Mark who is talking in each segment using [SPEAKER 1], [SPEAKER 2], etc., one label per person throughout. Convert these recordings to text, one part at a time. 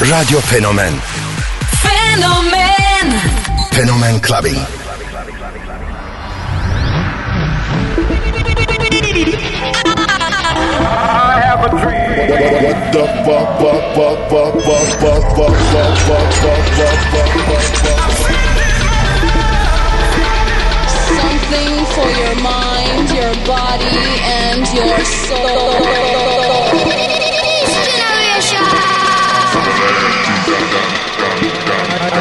[SPEAKER 1] Radio Fenomen
[SPEAKER 2] Fenomen
[SPEAKER 1] Fenomen Clubbing.
[SPEAKER 3] I have a dream. What the fuck, fuck, fuck, fuck, fuck, fuck, fuck, fuck, fuck, fuck, fuck, fuck, fuck, fuck.
[SPEAKER 4] Something for your mind, your body, and your soul.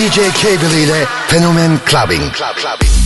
[SPEAKER 1] DJ Cable ile Fenomen Clubbing. Club, clubbing.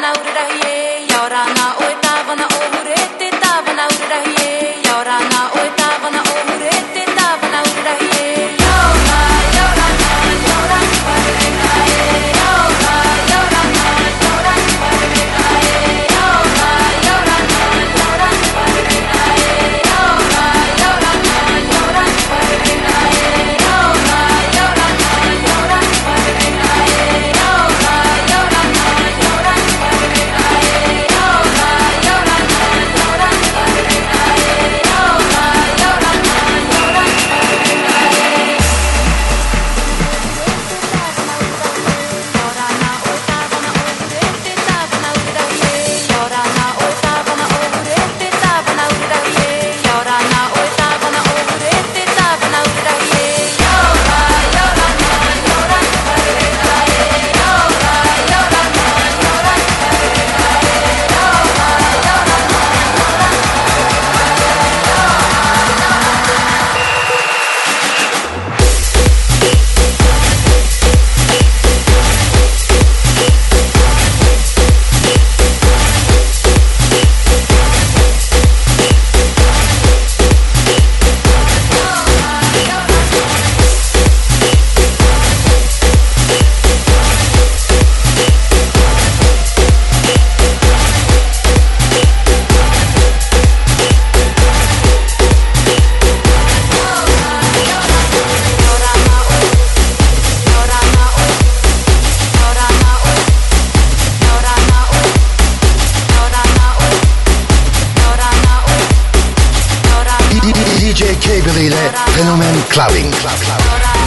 [SPEAKER 1] now that I am.
[SPEAKER 2] Adelante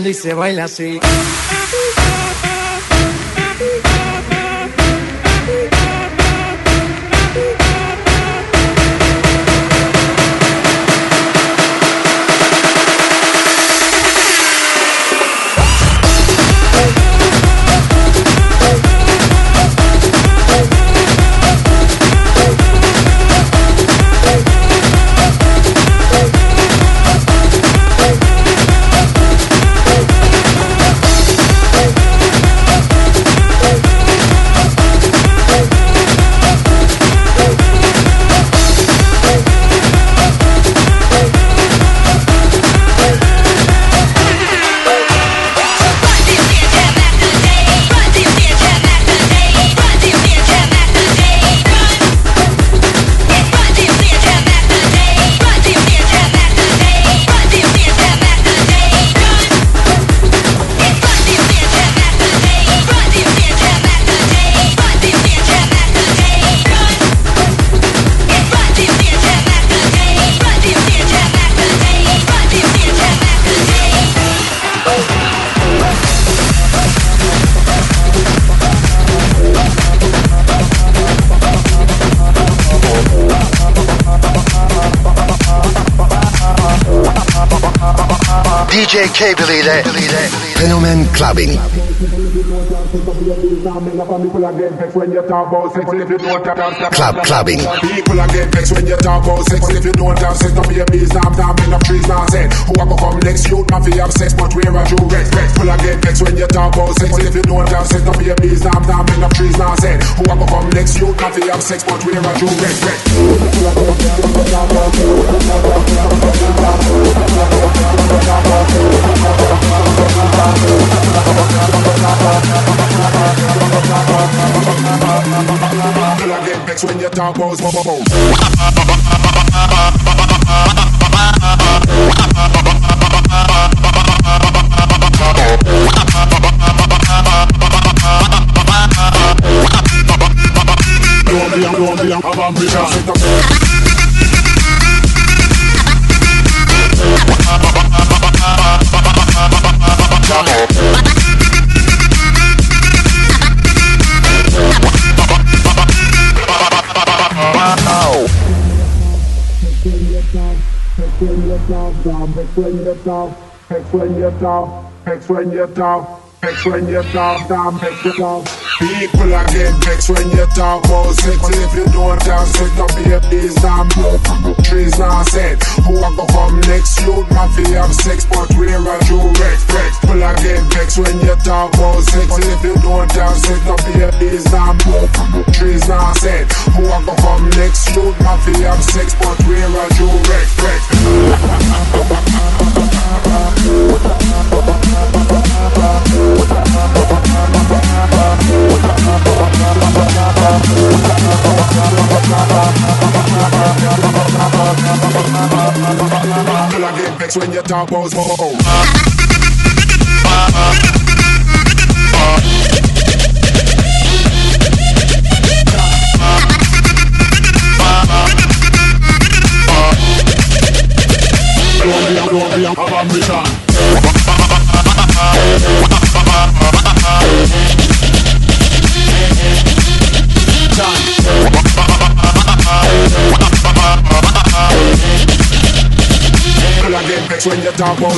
[SPEAKER 5] bailando y se baila así.
[SPEAKER 1] DJ K believe that. Fenomen Clubbing. Club clubbing.
[SPEAKER 3] People are get vexed when you talk about sex. If you don't have sex, don't be a bees. I'm down in the trees now said. Who go come next? You not fi have sex, but where are you rest? People are get vexed when you talk about sex. If you don't have sex, don't be a bees. I'm down in the trees now said. Who go come next? You not fi have sex, but where are you rest? Till I Explain you're down, down, it's Explain you're down, it's when. Vex when you talk, now. People are get vex when you talk about sex. But if you don't have sex, up here, please damn move. Trees now said, who are gonna come next? You mafia have sex, but we're you rex? Rex, people are get vex when you talk about sex. But if you don't have sex, up here, please damn move. Trees now said, who are gonna come next? You mafia have sex, but we're you rex? Rex. When you talk about smoke. Talk about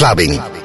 [SPEAKER 6] Clubbing.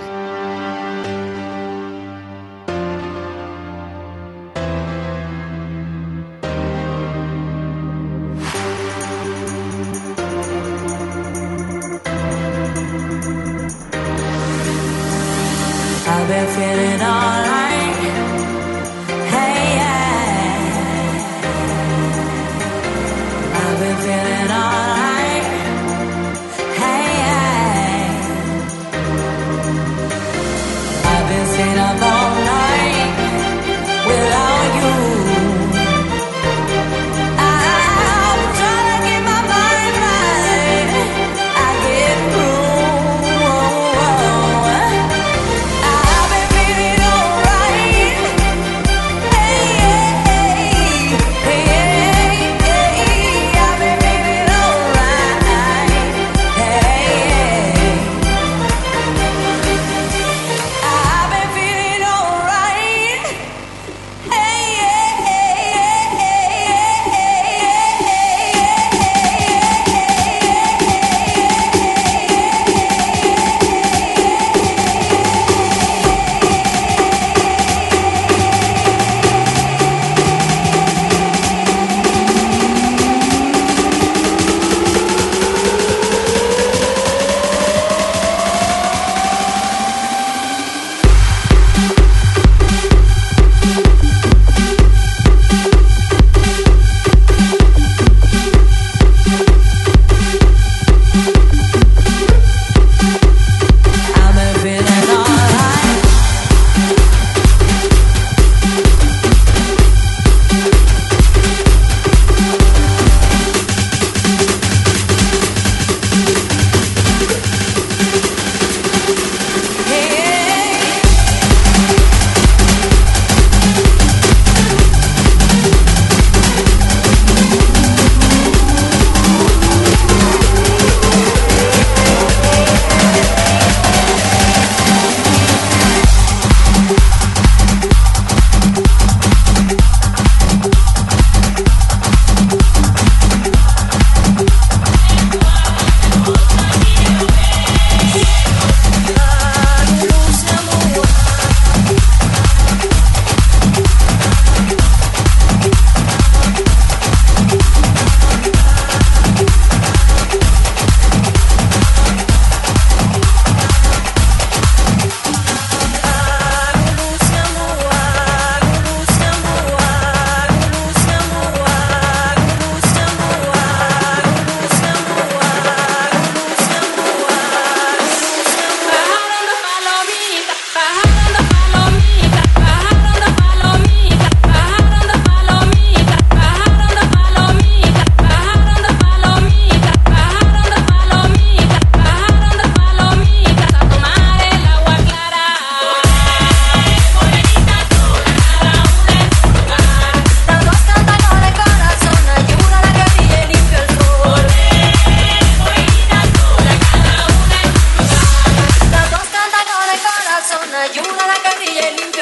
[SPEAKER 1] ayuda
[SPEAKER 7] a la carrilla el